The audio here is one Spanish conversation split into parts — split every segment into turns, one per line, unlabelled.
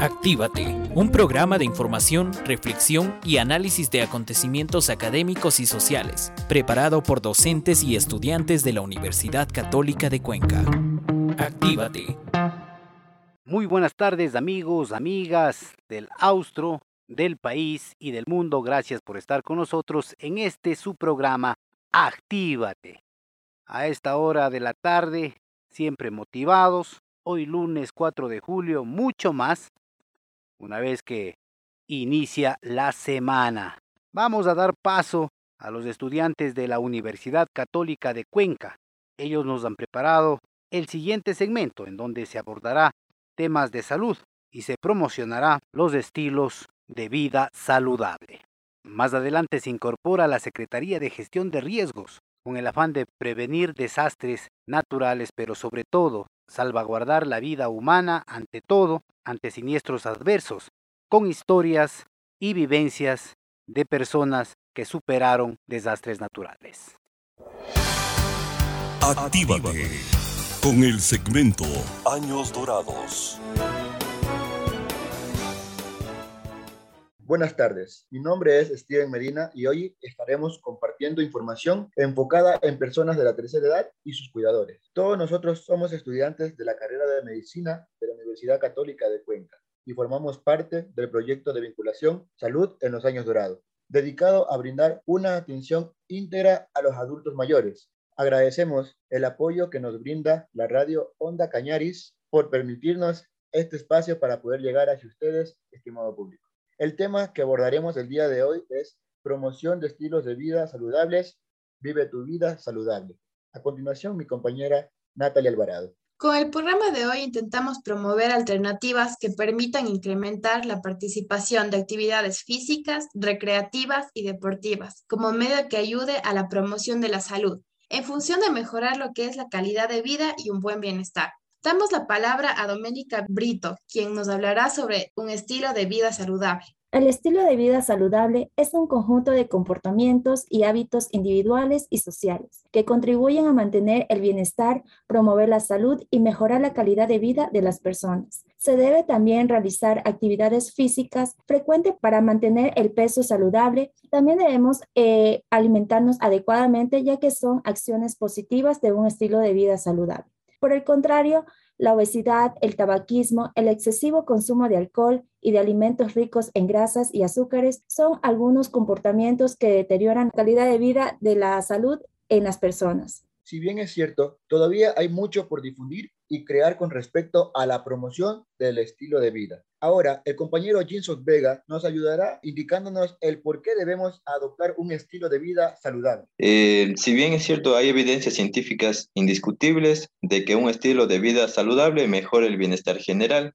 Actívate, un programa de información, reflexión y análisis de acontecimientos académicos y sociales, preparado por docentes y estudiantes de la Universidad Católica de Cuenca. Actívate.
Muy buenas tardes amigos, amigas del Austro, del país y del mundo. Gracias por estar con nosotros en este su programa Actívate. A esta hora de la tarde, siempre motivados, hoy lunes 4 de julio, mucho más una vez que inicia la semana. Vamos a dar paso a los estudiantes de la Universidad Católica de Cuenca. Ellos nos han preparado el siguiente segmento en donde se abordará temas de salud y se promocionará los estilos de vida saludable. Más adelante se incorpora la Secretaría de Gestión de Riesgos con el afán de prevenir desastres naturales, pero sobre todo salvaguardar la vida humana ante todo, ante siniestros adversos, con historias y vivencias de personas que superaron desastres naturales.
Actívate con el segmento Años Dorados.
Buenas tardes, mi nombre es Steven Medina y hoy estaremos compartiendo información enfocada en personas de la tercera edad y sus cuidadores. Todos nosotros somos estudiantes de la carrera de medicina de la Universidad Católica de Cuenca y formamos parte del proyecto de vinculación Salud en los Años Dorados, dedicado a brindar una atención íntegra a los adultos mayores. Agradecemos el apoyo que nos brinda la radio Onda Cañaris por permitirnos este espacio para poder llegar hacia ustedes, estimado público. El tema que abordaremos el día de hoy es promoción de estilos de vida saludables. Vive tu vida saludable. A continuación, mi compañera Natalia Alvarado.
Con el programa de hoy intentamos promover alternativas que permitan incrementar la participación de actividades físicas, recreativas y deportivas como medio que ayude a la promoción de la salud, en función de mejorar lo que es la calidad de vida y un buen bienestar. Damos la palabra a Doménica Brito, quien nos hablará sobre un estilo de vida saludable.
El estilo de vida saludable es un conjunto de comportamientos y hábitos individuales y sociales que contribuyen a mantener el bienestar, promover la salud y mejorar la calidad de vida de las personas. Se debe también realizar actividades físicas frecuentes para mantener el peso saludable. También debemos eh, alimentarnos adecuadamente ya que son acciones positivas de un estilo de vida saludable. Por el contrario, la obesidad, el tabaquismo, el excesivo consumo de alcohol y de alimentos ricos en grasas y azúcares son algunos comportamientos que deterioran la calidad de vida de la salud en las personas.
Si bien es cierto, todavía hay mucho por difundir y crear con respecto a la promoción del estilo de vida. Ahora, el compañero Jinsos Vega nos ayudará indicándonos el por qué debemos adoptar un estilo de vida saludable.
Eh, si bien es cierto, hay evidencias científicas indiscutibles de que un estilo de vida saludable mejora el bienestar general,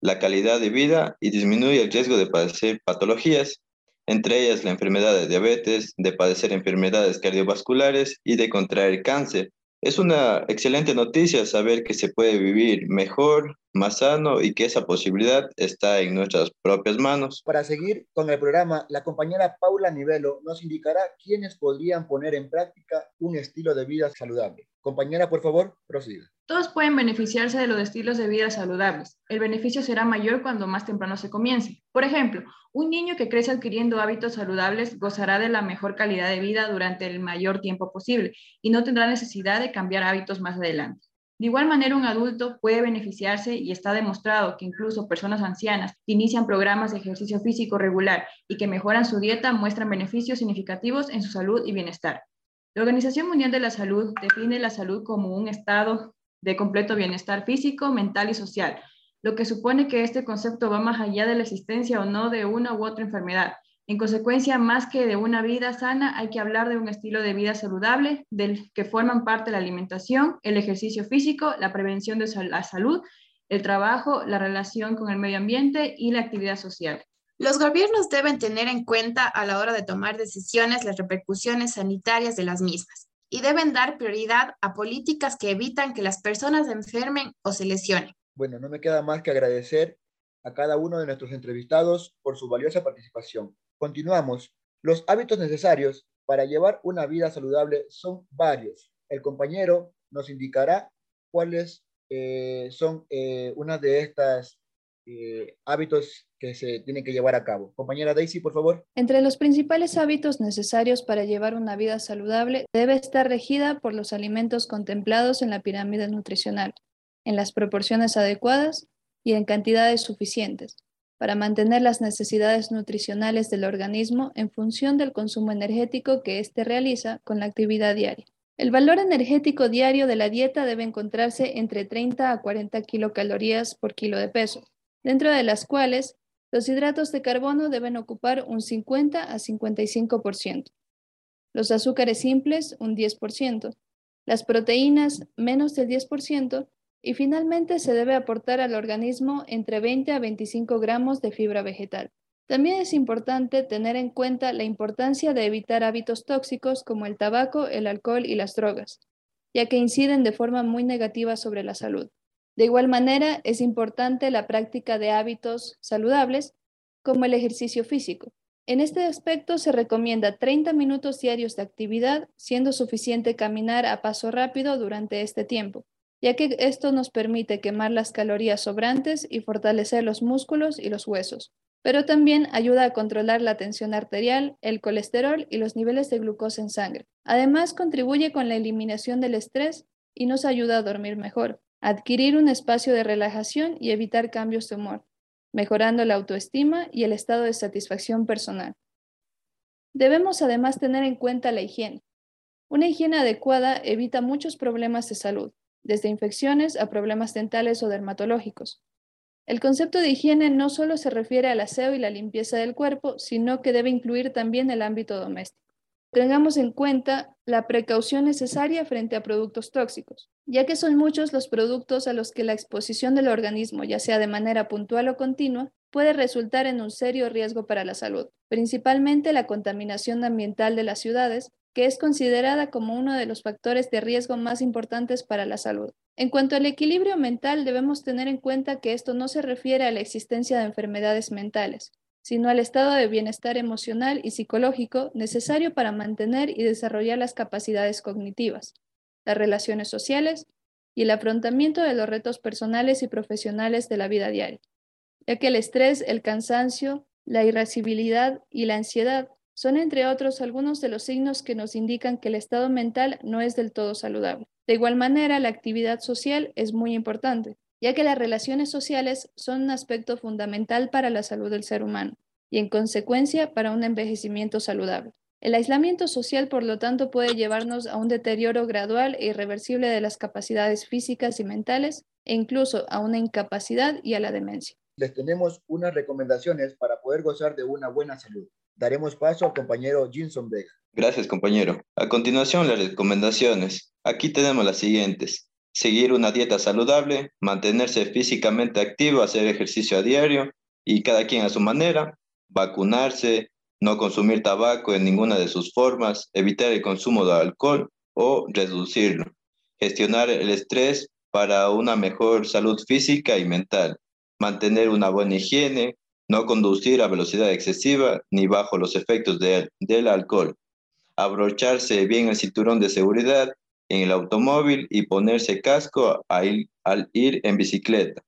la calidad de vida y disminuye el riesgo de padecer patologías, entre ellas la enfermedad de diabetes, de padecer enfermedades cardiovasculares y de contraer cáncer. Es una excelente noticia saber que se puede vivir mejor, más sano y que esa posibilidad está en nuestras propias manos.
Para seguir con el programa, la compañera Paula Nivelo nos indicará quiénes podrían poner en práctica un estilo de vida saludable. Compañera, por favor, prosiga.
Todos pueden beneficiarse de los estilos de vida saludables. El beneficio será mayor cuando más temprano se comience. Por ejemplo, un niño que crece adquiriendo hábitos saludables gozará de la mejor calidad de vida durante el mayor tiempo posible y no tendrá necesidad de cambiar hábitos más adelante. De igual manera, un adulto puede beneficiarse y está demostrado que incluso personas ancianas que inician programas de ejercicio físico regular y que mejoran su dieta muestran beneficios significativos en su salud y bienestar. La Organización Mundial de la Salud define la salud como un estado de completo bienestar físico, mental y social, lo que supone que este concepto va más allá de la existencia o no de una u otra enfermedad. En consecuencia, más que de una vida sana, hay que hablar de un estilo de vida saludable, del que forman parte la alimentación, el ejercicio físico, la prevención de la salud, el trabajo, la relación con el medio ambiente y la actividad social.
Los gobiernos deben tener en cuenta a la hora de tomar decisiones las repercusiones sanitarias de las mismas y deben dar prioridad a políticas que evitan que las personas se enfermen o se lesionen.
Bueno, no me queda más que agradecer a cada uno de nuestros entrevistados por su valiosa participación. Continuamos. Los hábitos necesarios para llevar una vida saludable son varios. El compañero nos indicará cuáles eh, son eh, una de estas eh, hábitos que se tienen que llevar a cabo. Compañera Daisy, por favor.
Entre los principales hábitos necesarios para llevar una vida saludable debe estar regida por los alimentos contemplados en la pirámide nutricional, en las proporciones adecuadas y en cantidades suficientes, para mantener las necesidades nutricionales del organismo en función del consumo energético que éste realiza con la actividad diaria. El valor energético diario de la dieta debe encontrarse entre 30 a 40 kilocalorías por kilo de peso, dentro de las cuales los hidratos de carbono deben ocupar un 50 a 55%, los azúcares simples un 10%, las proteínas menos del 10% y finalmente se debe aportar al organismo entre 20 a 25 gramos de fibra vegetal. También es importante tener en cuenta la importancia de evitar hábitos tóxicos como el tabaco, el alcohol y las drogas, ya que inciden de forma muy negativa sobre la salud. De igual manera, es importante la práctica de hábitos saludables, como el ejercicio físico. En este aspecto se recomienda 30 minutos diarios de actividad, siendo suficiente caminar a paso rápido durante este tiempo, ya que esto nos permite quemar las calorías sobrantes y fortalecer los músculos y los huesos, pero también ayuda a controlar la tensión arterial, el colesterol y los niveles de glucosa en sangre. Además, contribuye con la eliminación del estrés y nos ayuda a dormir mejor adquirir un espacio de relajación y evitar cambios de humor, mejorando la autoestima y el estado de satisfacción personal. Debemos además tener en cuenta la higiene. Una higiene adecuada evita muchos problemas de salud, desde infecciones a problemas dentales o dermatológicos. El concepto de higiene no solo se refiere al aseo y la limpieza del cuerpo, sino que debe incluir también el ámbito doméstico tengamos en cuenta la precaución necesaria frente a productos tóxicos, ya que son muchos los productos a los que la exposición del organismo, ya sea de manera puntual o continua, puede resultar en un serio riesgo para la salud, principalmente la contaminación ambiental de las ciudades, que es considerada como uno de los factores de riesgo más importantes para la salud. En cuanto al equilibrio mental, debemos tener en cuenta que esto no se refiere a la existencia de enfermedades mentales, sino al estado de bienestar emocional y psicológico necesario para mantener y desarrollar las capacidades cognitivas, las relaciones sociales y el afrontamiento de los retos personales y profesionales de la vida diaria, ya que el estrés, el cansancio, la irascibilidad y la ansiedad son, entre otros, algunos de los signos que nos indican que el estado mental no es del todo saludable. De igual manera, la actividad social es muy importante, ya que las relaciones sociales son un aspecto fundamental para la salud del ser humano y, en consecuencia, para un envejecimiento saludable. El aislamiento social, por lo tanto, puede llevarnos a un deterioro gradual e irreversible de las capacidades físicas y mentales e incluso a una incapacidad y a la demencia.
Les tenemos unas recomendaciones para poder gozar de una buena salud. Daremos paso al compañero Jinson Vega.
Gracias, compañero. A continuación, las recomendaciones. Aquí tenemos las siguientes seguir una dieta saludable, mantenerse físicamente activo, hacer ejercicio a diario y cada quien a su manera, vacunarse, no consumir tabaco en ninguna de sus formas, evitar el consumo de alcohol o reducirlo, gestionar el estrés para una mejor salud física y mental, mantener una buena higiene, no conducir a velocidad excesiva ni bajo los efectos del alcohol, abrocharse bien el cinturón de seguridad en el automóvil y ponerse casco al ir en bicicleta.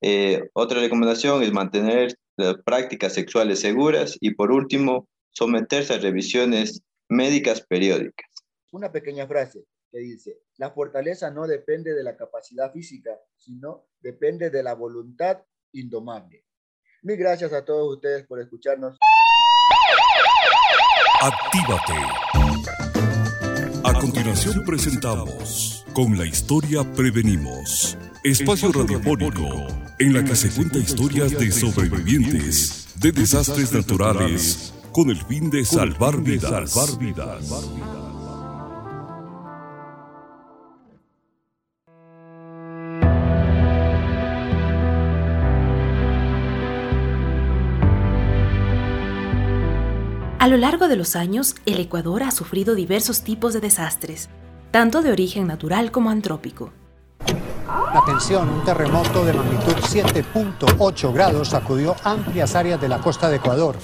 Eh, otra recomendación es mantener las prácticas sexuales seguras y por último, someterse a revisiones médicas periódicas.
Una pequeña frase que dice, la fortaleza no depende de la capacidad física, sino depende de la voluntad indomable. Mil gracias a todos ustedes por escucharnos.
Actívate. A continuación presentamos Con la historia prevenimos. Espacio radiofónico en la que se cuenta historias de sobrevivientes de desastres naturales con el fin de salvar vidas. Salvar vidas.
A lo largo de los años, el Ecuador ha sufrido diversos tipos de desastres, tanto de origen natural como antrópico.
Atención, un terremoto de magnitud 7.8 grados sacudió amplias áreas de la costa de Ecuador.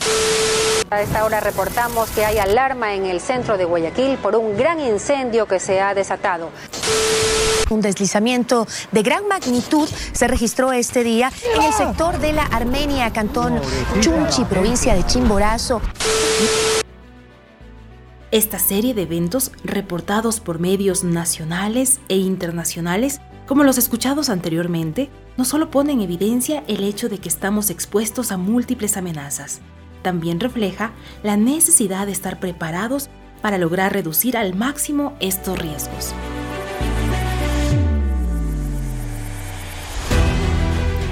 A esta hora reportamos que hay alarma en el centro de Guayaquil por un gran incendio que se ha desatado.
Un deslizamiento de gran magnitud se registró este día en el sector de la Armenia, cantón Chunchi, provincia de Chimborazo.
Esta serie de eventos reportados por medios nacionales e internacionales, como los escuchados anteriormente, no solo pone en evidencia el hecho de que estamos expuestos a múltiples amenazas, también refleja la necesidad de estar preparados para lograr reducir al máximo estos riesgos.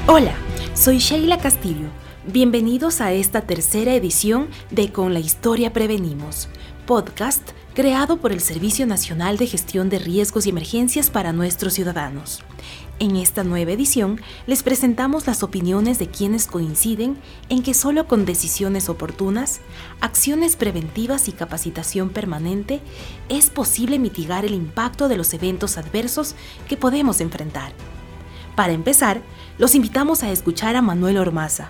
Hola, soy Sheila Castillo. Bienvenidos a esta tercera edición de Con la Historia Prevenimos, podcast creado por el Servicio Nacional de Gestión de Riesgos y Emergencias para nuestros ciudadanos. En esta nueva edición les presentamos las opiniones de quienes coinciden en que solo con decisiones oportunas, acciones preventivas y capacitación permanente es posible mitigar el impacto de los eventos adversos que podemos enfrentar. Para empezar, los invitamos a escuchar a Manuel Ormaza,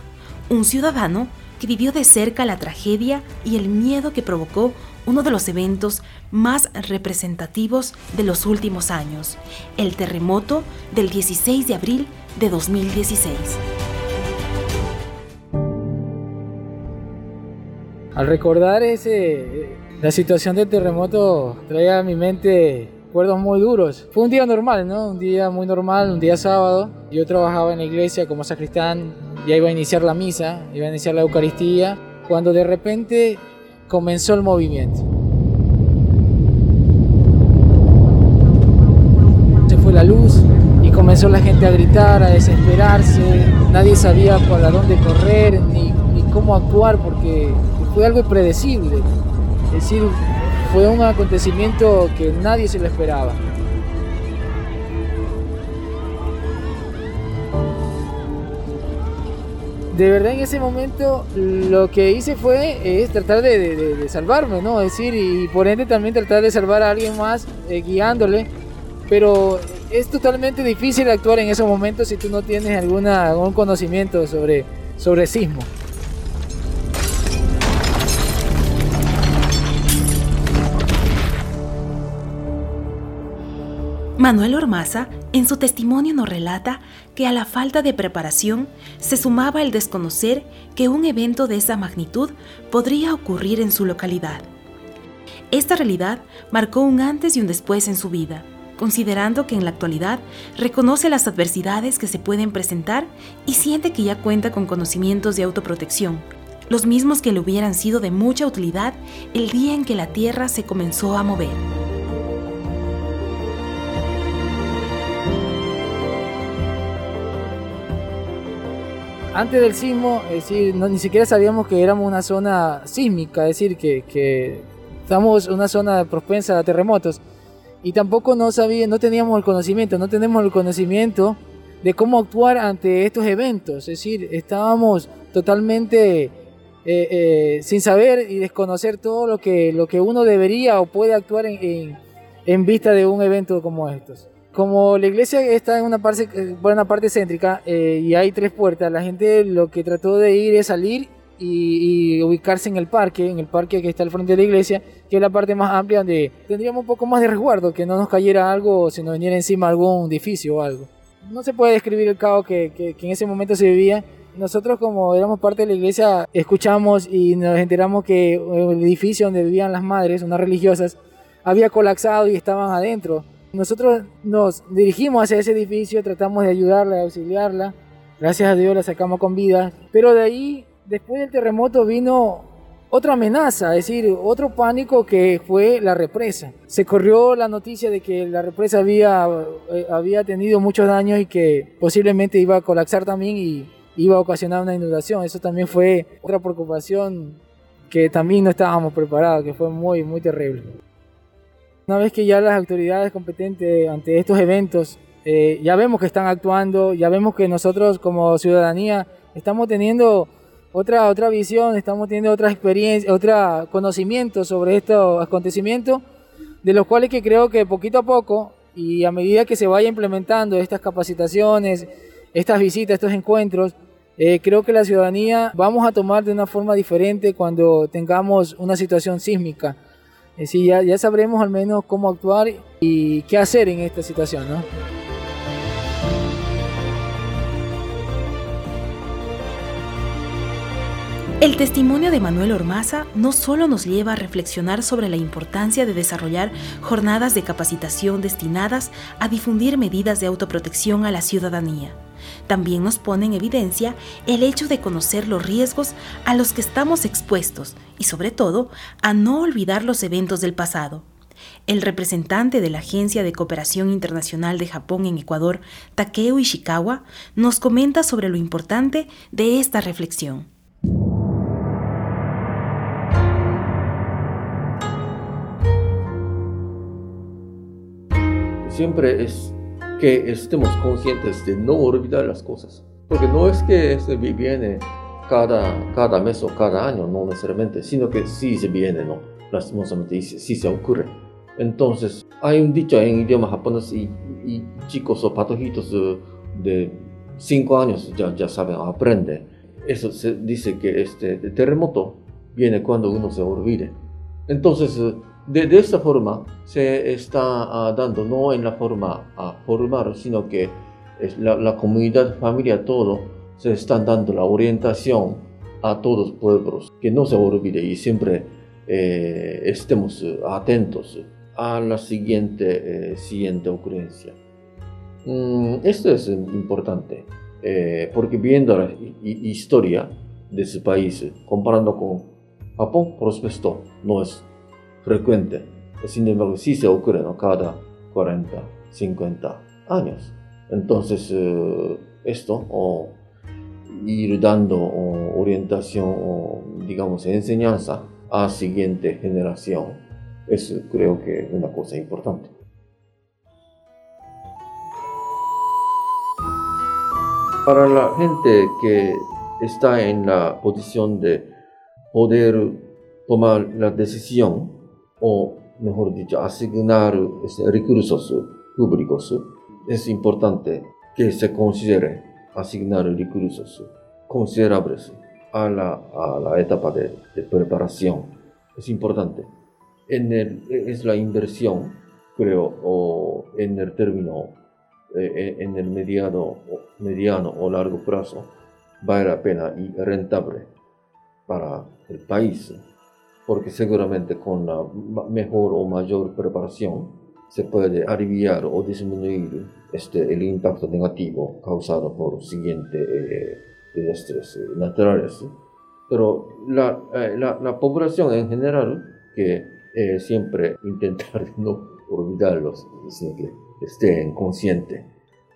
un ciudadano que vivió de cerca la tragedia y el miedo que provocó uno de los eventos más representativos de los últimos años, el terremoto del 16 de abril de 2016.
Al recordar ese, la situación del terremoto, traía a mi mente recuerdos muy duros. Fue un día normal, ¿no? Un día muy normal, un día sábado. Yo trabajaba en la iglesia como sacristán, ya iba a iniciar la misa, iba a iniciar la Eucaristía, cuando de repente comenzó el movimiento. Se fue la luz y comenzó la gente a gritar, a desesperarse. Nadie sabía para dónde correr ni, ni cómo actuar porque fue algo impredecible. Es decir, fue un acontecimiento que nadie se lo esperaba. de verdad en ese momento lo que hice fue es tratar de, salvarme, ¿no? Decir, y por ende también tratar de salvar a alguien más eh, guiándole. Pero es totalmente difícil actuar en esos momentos si tú no tienes alguna, algún conocimiento sobre, sobre sismo.
Manuel Ormaza, en su testimonio nos relata que a la falta de preparación se sumaba el desconocer que un evento de esa magnitud podría ocurrir en su localidad. Esta realidad marcó un antes y un después en su vida, considerando que en la actualidad reconoce las adversidades que se pueden presentar y siente que ya cuenta con conocimientos de autoprotección, los mismos que le hubieran sido de mucha utilidad el día en que la Tierra se comenzó a mover.
Antes del sismo, decir, ni siquiera sabíamos que éramos una zona sísmica, es decir, que, que estamos en una zona propensa a terremotos. Y tampoco no, sabía, no teníamos el conocimiento, no tenemos el conocimiento de cómo actuar ante estos eventos. Es decir, estábamos totalmente eh, eh, sin saber y desconocer todo lo que, lo que uno debería o puede actuar en, en vista de un evento como estos como la iglesia está en una parte, eh, una parte céntrica eh, y hay tres puertas, la gente lo que trató de ir es salir y, ubicarse en el parque, en el parque que está al frente de la iglesia, que es la parte más amplia donde tendríamos un poco más de resguardo, que no nos cayera algo o se nos viniera encima algún edificio o algo. No se puede describir el caos que, que, en ese momento se vivía. Nosotros como éramos parte de la iglesia escuchamos y nos enteramos que el edificio donde vivían las madres, unas religiosas, había colapsado y estaban adentro nosotros nos dirigimos hacia ese edificio, tratamos de ayudarla, de auxiliarla. Gracias a Dios la sacamos con vida. Pero de ahí, después del terremoto, vino otra amenaza, es decir, otro pánico que fue la represa. Se corrió la noticia de que la represa había, eh, había tenido muchos daños y que posiblemente iba a colapsar también y iba a ocasionar una inundación. Eso también fue otra preocupación que también no estábamos preparados, que fue muy, muy terrible. Una vez que ya las autoridades competentes ante estos eventos eh, ya vemos que están actuando, ya vemos que nosotros como ciudadanía estamos teniendo otra, otra visión, estamos teniendo otra experiencia, otro conocimiento sobre estos acontecimientos, de los cuales que creo que poquito a poco y a medida que se vaya implementando estas capacitaciones, estas visitas, estos encuentros, eh, creo que la ciudadanía vamos a tomar de una forma diferente cuando tengamos una situación sísmica Es decir, ya, ya sabremos al menos cómo actuar y qué hacer en esta situación, ¿no?
El testimonio de Manuel Ormaza no solo nos lleva a reflexionar sobre la importancia de desarrollar jornadas de capacitación destinadas a difundir medidas de autoprotección a la ciudadanía, también nos pone en evidencia el hecho de conocer los riesgos a los que estamos expuestos y sobre todo a no olvidar los eventos del pasado. El representante de la Agencia de Cooperación Internacional de Japón en Ecuador, Takeo Ishikawa, nos comenta sobre lo importante de esta reflexión.
siempre es que estemos conscientes de no olvidar las cosas. Porque no es que se viene cada, cada mes o cada año, no necesariamente, sino que sí se viene, ¿no? Lastimosamente, sí, se ocurre. Entonces, hay un dicho en idioma japonés y, chicos o patojitos de 5 años ya, ya saben, aprende. Eso se dice que este terremoto viene cuando uno se olvide. Entonces, de, de esta forma se está uh, dando, no en la forma uh, formal, sino que es la, la, comunidad, familia, todo, se están dando la orientación a todos los pueblos, que no se olvide y siempre eh, estemos atentos a la siguiente, eh, siguiente ocurrencia. Mm, esto es importante, eh, porque viendo la historia de ese país, comparando con Japón, por supuesto, no es frecuente. Sin embargo, sí se ocurre ¿no? cada 40, 50 años. Entonces, eh, esto, ir dando orientación o, digamos, enseñanza a la siguiente generación, es creo que una cosa importante. Para la gente que está en la posición de poder tomar la decisión o mejor dicho, asignar este, recursos públicos, es importante que se considere asignar recursos considerables a la, a la etapa de, preparación. Es importante. En el, es la inversión, creo, o en el término, eh, en el mediano, mediano o largo plazo, vale la pena y rentable para el país porque seguramente con la mejor o mayor preparación se puede aliviar o disminuir este, el impacto negativo causado por siguientes eh, desastres naturales. Pero la, eh, la, la, población en general, que eh, siempre intentar no olvidarlos, sino que estén conscientes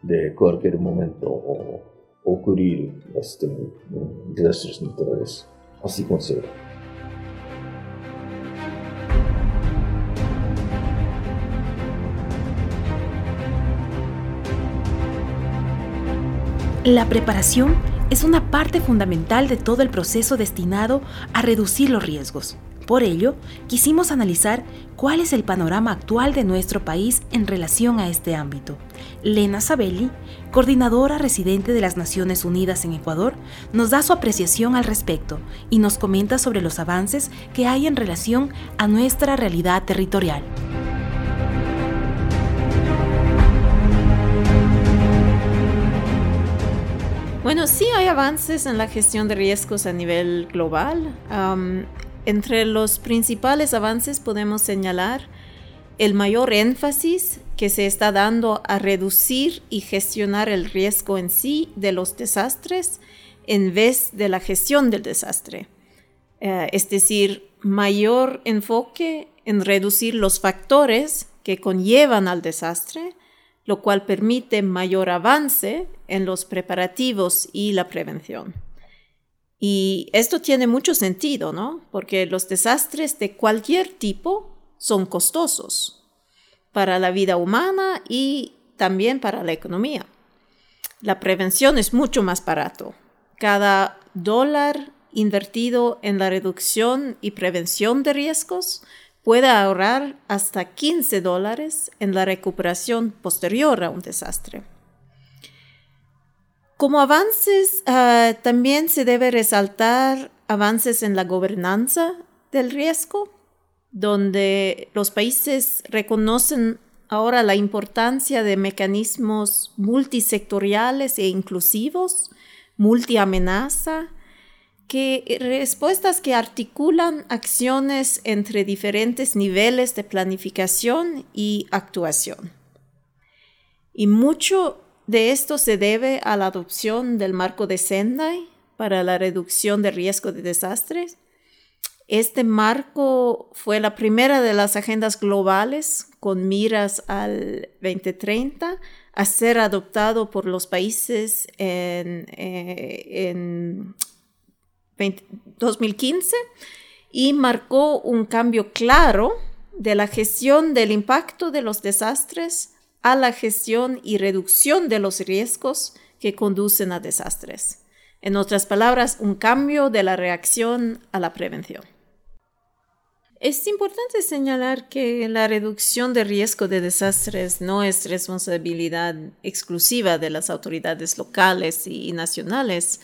de cualquier momento o ocurrir este, desastres naturales. Así considero.
La preparación es una parte fundamental de todo el proceso destinado a reducir los riesgos. Por ello, quisimos analizar cuál es el panorama actual de nuestro país en relación a este ámbito. Lena Sabelli, coordinadora residente de las Naciones Unidas en Ecuador, nos da su apreciación al respecto y nos comenta sobre los avances que hay en relación a nuestra realidad territorial.
Bueno, sí hay avances en la gestión de riesgos a nivel global. entre los principales avances podemos señalar el mayor énfasis que se está dando a reducir y gestionar el riesgo en sí de los desastres en vez de la gestión del desastre. Eh, es decir, mayor enfoque en reducir los factores que conllevan al desastre lo cual permite mayor avance en los preparativos y la prevención. Y esto tiene mucho sentido, ¿no? Porque los desastres de cualquier tipo son costosos para la vida humana y también para la economía. La prevención es mucho más barato. Cada dólar invertido en la reducción y prevención de riesgos puede ahorrar hasta 15 dólares en la recuperación posterior a un desastre. Como avances, ah, también se debe resaltar avances en la gobernanza del riesgo. donde los países reconocen ahora la importancia de mecanismos multisectoriales e inclusivos, multiamenaza, que respuestas que articulan acciones entre diferentes niveles de planificación y actuación. Y mucho de esto se debe a la adopción del marco de Sendai para la reducción de riesgo de desastres. Este marco fue la primera de las agendas globales con miras al 2030 a ser adoptado por los países en, eh, 2015 y marcó un cambio claro de la gestión del impacto de los desastres a la gestión y reducción de los riesgos que conducen a desastres. En otras palabras, un cambio de la reacción a la prevención. Es importante señalar que la reducción de riesgo de desastres no es responsabilidad exclusiva de las autoridades locales y nacionales.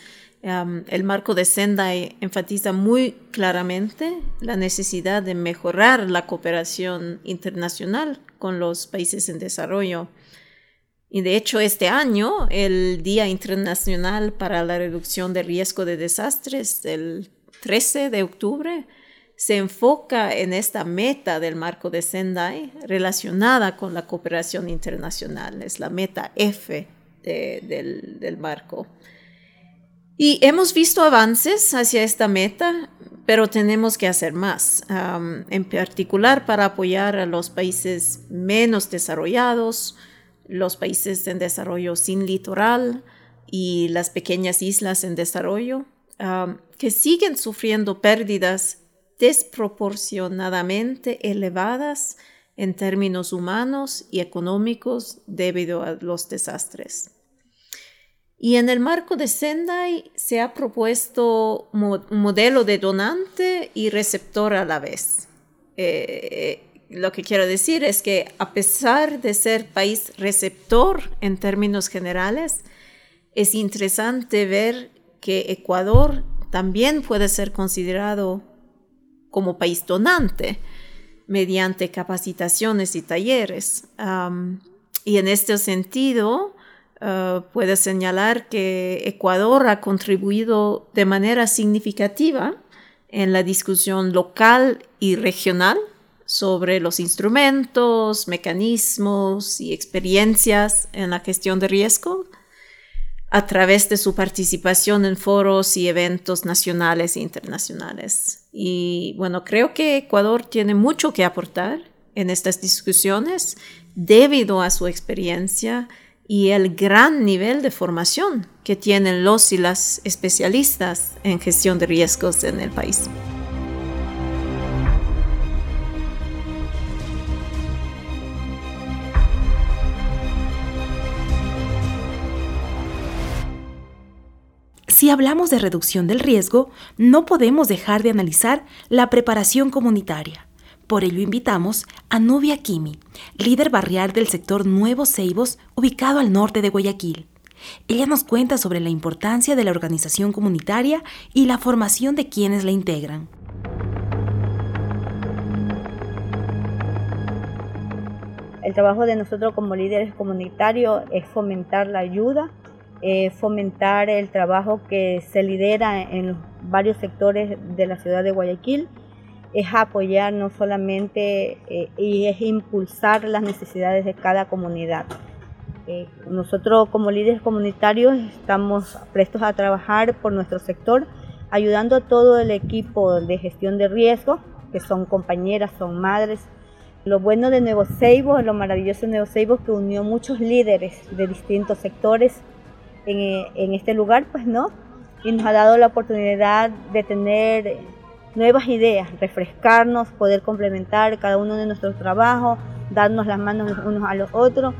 El marco de Sendai enfatiza muy claramente la necesidad de mejorar la cooperación internacional con los países en desarrollo. Y de hecho, este año, el Día Internacional para la Reducción de Riesgo de Desastres, el 13 de octubre, se enfoca en esta meta del marco de Sendai relacionada con la cooperación internacional. Es la meta F del, del marco. Y hemos visto avances hacia esta meta, pero tenemos que hacer más, en particular para apoyar a los países menos desarrollados, los países en desarrollo sin litoral y las pequeñas islas en desarrollo, que siguen sufriendo pérdidas desproporcionadamente elevadas en términos humanos y económicos debido a los desastres. Y en el marco de Sendai se ha propuesto un modelo de donante y receptor a la vez. Eh, lo que quiero decir es que a pesar de ser país receptor en términos generales, es interesante ver que Ecuador también puede ser considerado como país donante mediante capacitaciones y talleres. y en este sentido, Uh, puede señalar que Ecuador ha contribuido de manera significativa en la discusión local y regional sobre los instrumentos, mecanismos y experiencias en la gestión de riesgo a través de su participación en foros y eventos nacionales e internacionales. Y bueno, creo que Ecuador tiene mucho que aportar en estas discusiones debido a su experiencia y el gran nivel de formación que tienen los y las especialistas en gestión de riesgos en el país.
Si hablamos de reducción del riesgo, no podemos dejar de analizar la preparación comunitaria. Por ello invitamos a Nubia Kimi, líder barrial del sector Nuevos Ceibos, ubicado al norte de Guayaquil. Ella nos cuenta sobre la importancia de la organización comunitaria y la formación de quienes la integran.
El trabajo de nosotros como líderes comunitarios es fomentar la ayuda, fomentar el trabajo que se lidera en varios sectores de la ciudad de Guayaquil es apoyar no solamente eh, y es impulsar las necesidades de cada comunidad. Eh, nosotros como líderes comunitarios estamos prestos a trabajar por nuestro sector, ayudando a todo el equipo de gestión de riesgo, que son compañeras, son madres. Lo bueno de Nuevo Seibo, lo maravilloso de Nuevo Seibo, que unió muchos líderes de distintos sectores en, en este lugar, pues no, y nos ha dado la oportunidad de tener nuevas ideas, refrescarnos, poder complementar cada uno de nuestros trabajos, darnos las manos unos a los otros.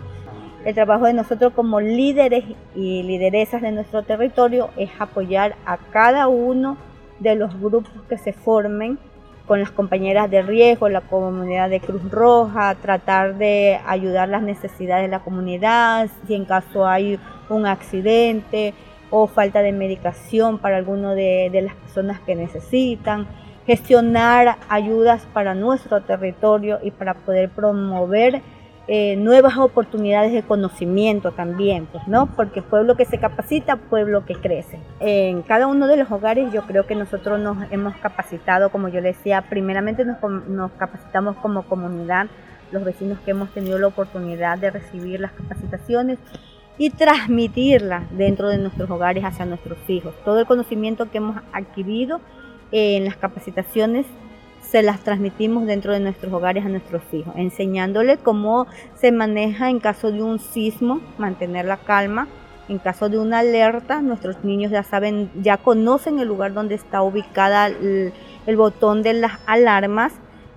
El trabajo de nosotros como líderes y lideresas de nuestro territorio es apoyar a cada uno de los grupos que se formen con las compañeras de riesgo, la comunidad de Cruz Roja, tratar de ayudar las necesidades de la comunidad, si en caso hay un accidente o falta de medicación para alguno de, de las personas que necesitan gestionar ayudas para nuestro territorio y para poder promover eh, nuevas oportunidades de conocimiento también, pues, ¿no? Porque pueblo que se capacita, pueblo que crece. En cada uno de los hogares yo creo que nosotros nos hemos capacitado, como yo decía, primeramente nos, nos capacitamos como comunidad, los vecinos que hemos tenido la oportunidad de recibir las capacitaciones y transmitirlas dentro de nuestros hogares hacia nuestros hijos. Todo el conocimiento que hemos adquirido en las capacitaciones se las transmitimos dentro de nuestros hogares a nuestros hijos, enseñándoles cómo se maneja en caso de un sismo, mantener la calma, en caso de una alerta, nuestros niños ya saben, ya conocen el lugar donde está ubicada el, botón de las alarmas,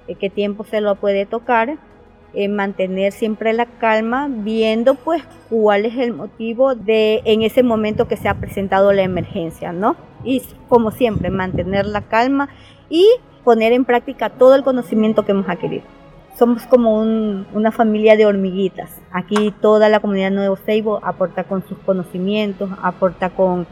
eh, qué tiempo se lo puede tocar, eh, mantener siempre la calma, viendo pues cuál es el motivo de en ese momento que se ha presentado la emergencia, ¿no? Y como siempre, mantener la calma y poner en práctica todo el conocimiento que hemos adquirido. Somos como una familia de hormiguitas. Aquí toda la comunidad Nuevo Seibo aporta con sus conocimientos, aporta con,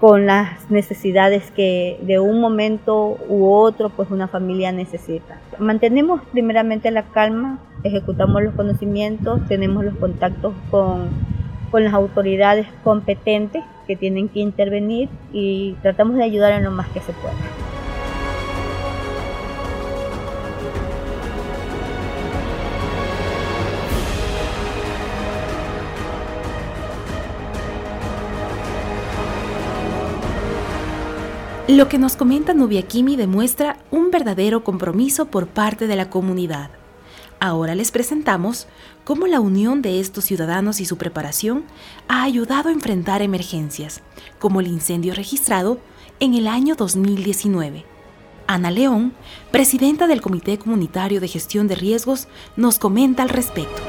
con las necesidades que de un momento u otro pues una familia necesita. Mantenemos primeramente la calma, ejecutamos los conocimientos, tenemos los contactos con, con las autoridades competentes que tienen que intervenir y tratamos de ayudar en lo más que se pueda.
Lo que nos comenta Nubia Kimi demuestra un verdadero compromiso por parte de la comunidad. Ahora les presentamos cómo la unión de estos ciudadanos y su preparación ha ayudado a enfrentar emergencias, como el incendio registrado en el año 2019. Ana León, presidenta del Comité Comunitario de Gestión de Riesgos, nos comenta al respecto.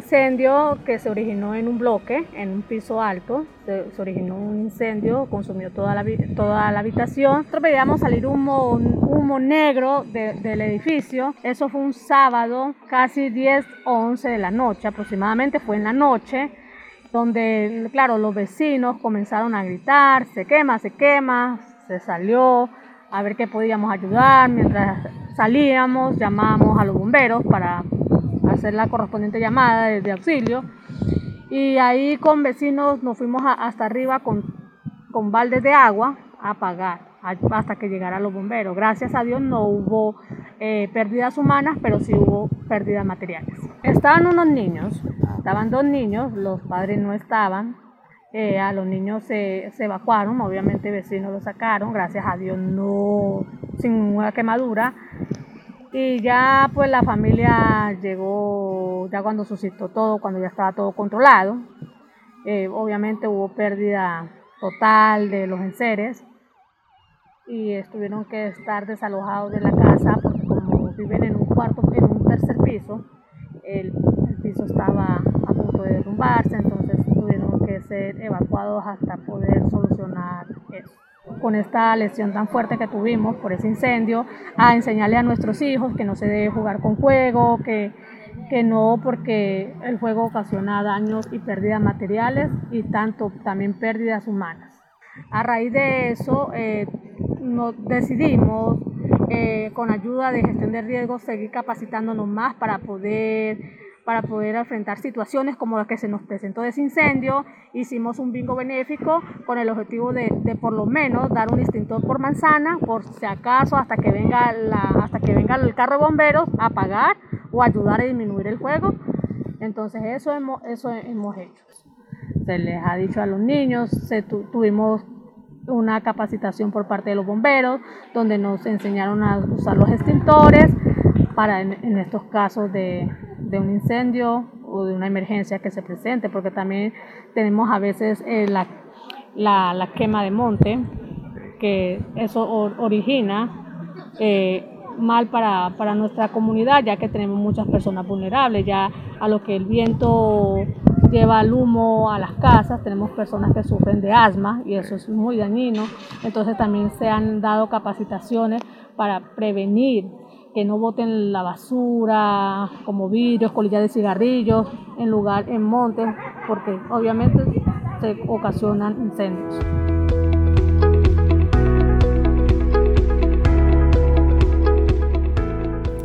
Incendio que se originó en un bloque, en un piso alto. Se, originó un incendio, consumió toda la, toda la habitación. Nosotros veíamos salir humo, humo negro del edificio. Eso fue un sábado, casi 10 o 11 de la noche aproximadamente. Fue en la noche donde, claro, los vecinos comenzaron a gritar, se quema, se quema, se salió a ver qué podíamos ayudar. Mientras salíamos, llamamos a los bomberos para hacer la correspondiente llamada de, auxilio. Y ahí con vecinos nos fuimos hasta arriba con, con baldes de agua a apagar hasta que llegaran los bomberos. Gracias a Dios no hubo eh, pérdidas humanas, pero sí hubo pérdidas materiales. Estaban unos niños, estaban dos niños, los padres no estaban. Eh, a los niños se, se, evacuaron, obviamente vecinos los sacaron, gracias a Dios no sin una quemadura. Y ya pues la familia llegó, ya cuando suscitó todo, cuando ya estaba todo controlado. Eh, obviamente hubo pérdida total de los enseres y estuvieron que estar desalojados de la casa porque como viven en un cuarto, en un tercer piso, el, el piso estaba a punto de derrumbarse, entonces tuvieron que ser evacuados hasta poder solucionar eso con esta lesión tan fuerte que tuvimos por ese incendio, a enseñarle a nuestros hijos que no se debe jugar con fuego, que, que no porque el fuego ocasiona daños y pérdidas materiales y tanto también pérdidas humanas. A raíz de eso eh, nos decidimos eh, con ayuda de gestión de riesgos seguir capacitándonos más para poder para poder enfrentar situaciones como la que se nos presentó de ese incendio. Hicimos un bingo benéfico con el objetivo de, de por lo menos dar un extintor por manzana, por si acaso hasta que venga, la, hasta que venga el carro de bomberos a apagar o ayudar a disminuir el fuego. Entonces eso hemos, eso hemos hecho. Se les ha dicho a los niños, se tuvimos una capacitación por parte de los bomberos, donde nos enseñaron a usar los extintores para en estos casos de, de un incendio o de una emergencia que se presente, porque también tenemos a veces eh, la, la, quema de monte, que eso origina eh, mal para, para, nuestra comunidad, ya que tenemos muchas personas vulnerables, ya a lo que el viento lleva el humo a las casas, tenemos personas que sufren de asma y eso es muy dañino, entonces también se han dado capacitaciones para prevenir que no boten la basura, como vidrios, colillas de cigarrillos, en lugar, en montes, porque obviamente se ocasionan incendios.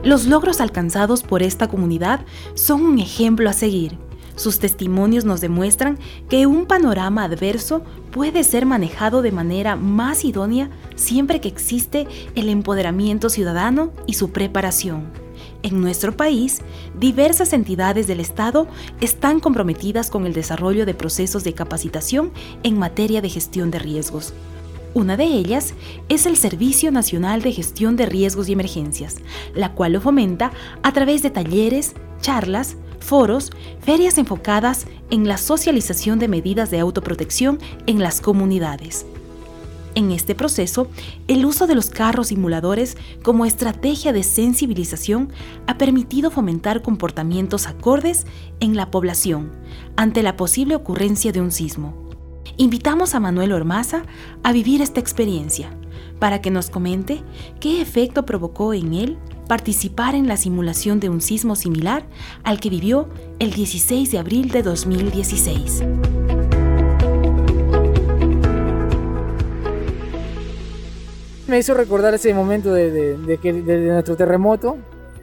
Los logros alcanzados por esta comunidad son un ejemplo a seguir. Sus testimonios nos demuestran que un panorama adverso puede ser manejado de manera más idónea siempre que existe el empoderamiento ciudadano y su preparación. En nuestro país, diversas entidades del Estado están comprometidas con el desarrollo de procesos de capacitación en materia de gestión de riesgos. Una de ellas es el Servicio Nacional de Gestión de Riesgos y Emergencias, la cual lo fomenta a través de talleres, charlas, foros, ferias enfocadas en la socialización de medidas de autoprotección en las comunidades. En este proceso, el uso de los carros simuladores como estrategia de sensibilización ha permitido fomentar comportamientos acordes en la población ante la posible ocurrencia de un sismo invitamos a Manuel Ormaza a vivir esta experiencia para que nos comente qué efecto provocó en él participar en la simulación de un sismo similar al que vivió el 16 de abril de 2016.
Me hizo recordar ese momento de, nuestro terremoto,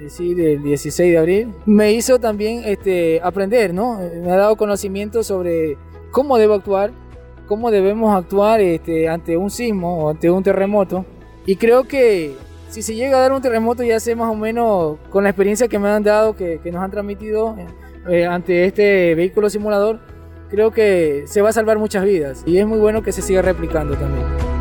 sí, del 16 de abril. Me hizo también este, aprender, ¿no? Me ha dado conocimiento sobre cómo debo actuar cómo debemos actuar este, ante un sismo o ante un terremoto. Y creo que si se llega a dar un terremoto, ya sé más o menos con la experiencia que me han dado, que, nos han transmitido eh, ante este vehículo simulador, creo que se va a salvar muchas vidas. Y es muy bueno que se siga replicando también.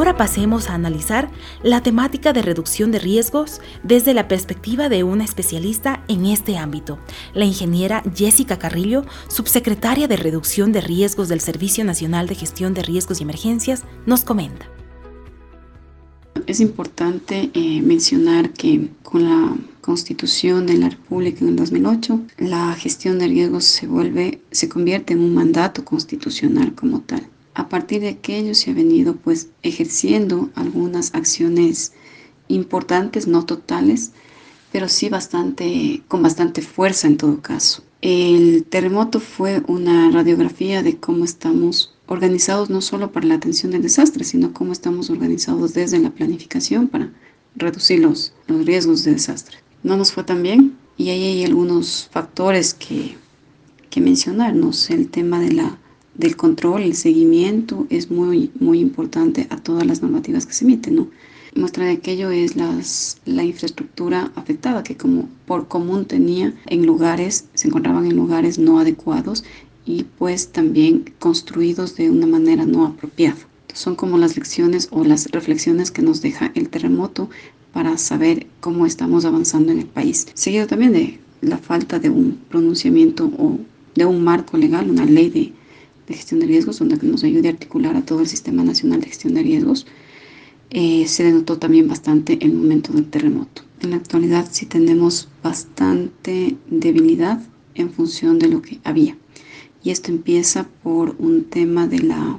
Ahora pasemos a analizar la temática de reducción de riesgos desde la perspectiva de una especialista en este ámbito. La ingeniera Jessica Carrillo, subsecretaria de Reducción de Riesgos del Servicio Nacional de Gestión de Riesgos y Emergencias, nos comenta.
Es importante eh, mencionar que con la Constitución de la República en el 2008, la gestión de riesgos se vuelve, se convierte en un mandato constitucional como tal a partir de aquello se ha venido pues ejerciendo algunas acciones importantes, no totales, pero sí bastante, con bastante fuerza en todo caso. El terremoto fue una radiografía de cómo estamos organizados no solo para la atención del desastre, sino cómo estamos organizados desde la planificación para reducir los, los riesgos de desastre. No nos fue tan bien y ahí hay algunos factores que, que mencionarnos. El tema de la del control, el seguimiento es muy, muy importante a todas las normativas que se emiten, ¿no? Muestra de aquello es las, la infraestructura afectada que como por común tenía en lugares, se encontraban en lugares no adecuados y pues también construidos de una manera no apropiada. Son como las lecciones o las reflexiones que nos deja el terremoto para saber cómo estamos avanzando en el país. Seguido también de la falta de un pronunciamiento o de un marco legal, una ley de de gestión de riesgos, donde nos ayude a articular a todo el Sistema Nacional de Gestión de Riesgos, eh, se denotó también bastante el momento del terremoto. En la actualidad sí tenemos bastante debilidad en función de lo que había. Y esto empieza por un tema de la,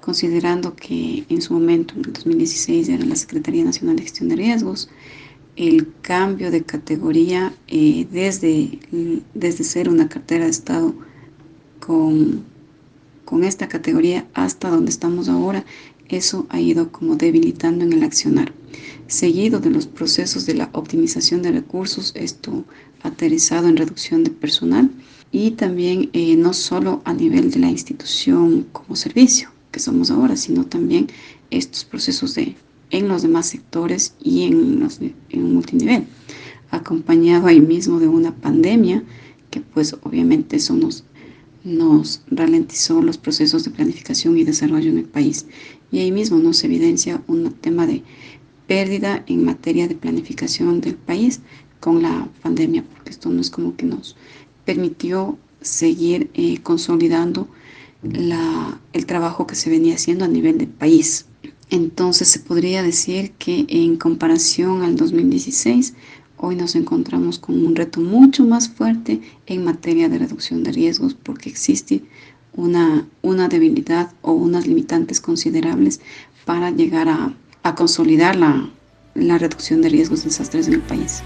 considerando que en su momento, en el 2016, era la Secretaría Nacional de Gestión de Riesgos, el cambio de categoría eh, desde, desde ser una cartera de Estado con con esta categoría hasta donde estamos ahora, eso ha ido como debilitando en el accionar. Seguido de los procesos de la optimización de recursos, esto aterrizado en reducción de personal y también eh, no solo a nivel de la institución como servicio que somos ahora, sino también estos procesos de, en los demás sectores y en, los, en multinivel, acompañado ahí mismo de una pandemia que pues obviamente eso nos ralentizó los procesos de planificación y desarrollo en el país. Y ahí mismo nos evidencia un tema de pérdida en materia de planificación del país con la pandemia, porque esto no es como que nos permitió seguir eh, consolidando la, el trabajo que se venía haciendo a nivel del país. Entonces se podría decir que en comparación al 2016 Hoy nos encontramos con un reto mucho más fuerte en materia de reducción de riesgos porque existe una, una debilidad o unas limitantes considerables para llegar a, consolidar la, la reducción de riesgos de desastres en el país.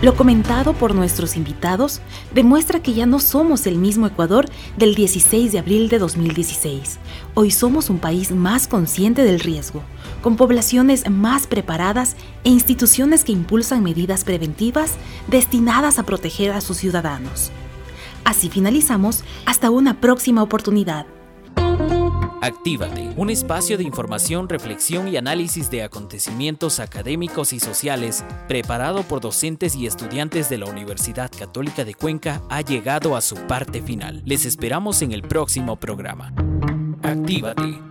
Lo comentado por nuestros invitados demuestra que ya no somos el mismo Ecuador del 16 de abril de 2016. Hoy somos un país más consciente del riesgo, con poblaciones más preparadas e instituciones que impulsan medidas preventivas destinadas a proteger a sus ciudadanos. Así finalizamos, hasta una próxima oportunidad.
Actívate, un espacio de información, reflexión y análisis de acontecimientos académicos y sociales, preparado por docentes y estudiantes de la Universidad Católica de Cuenca, ha llegado a su parte final. Les esperamos en el próximo programa. Actívate.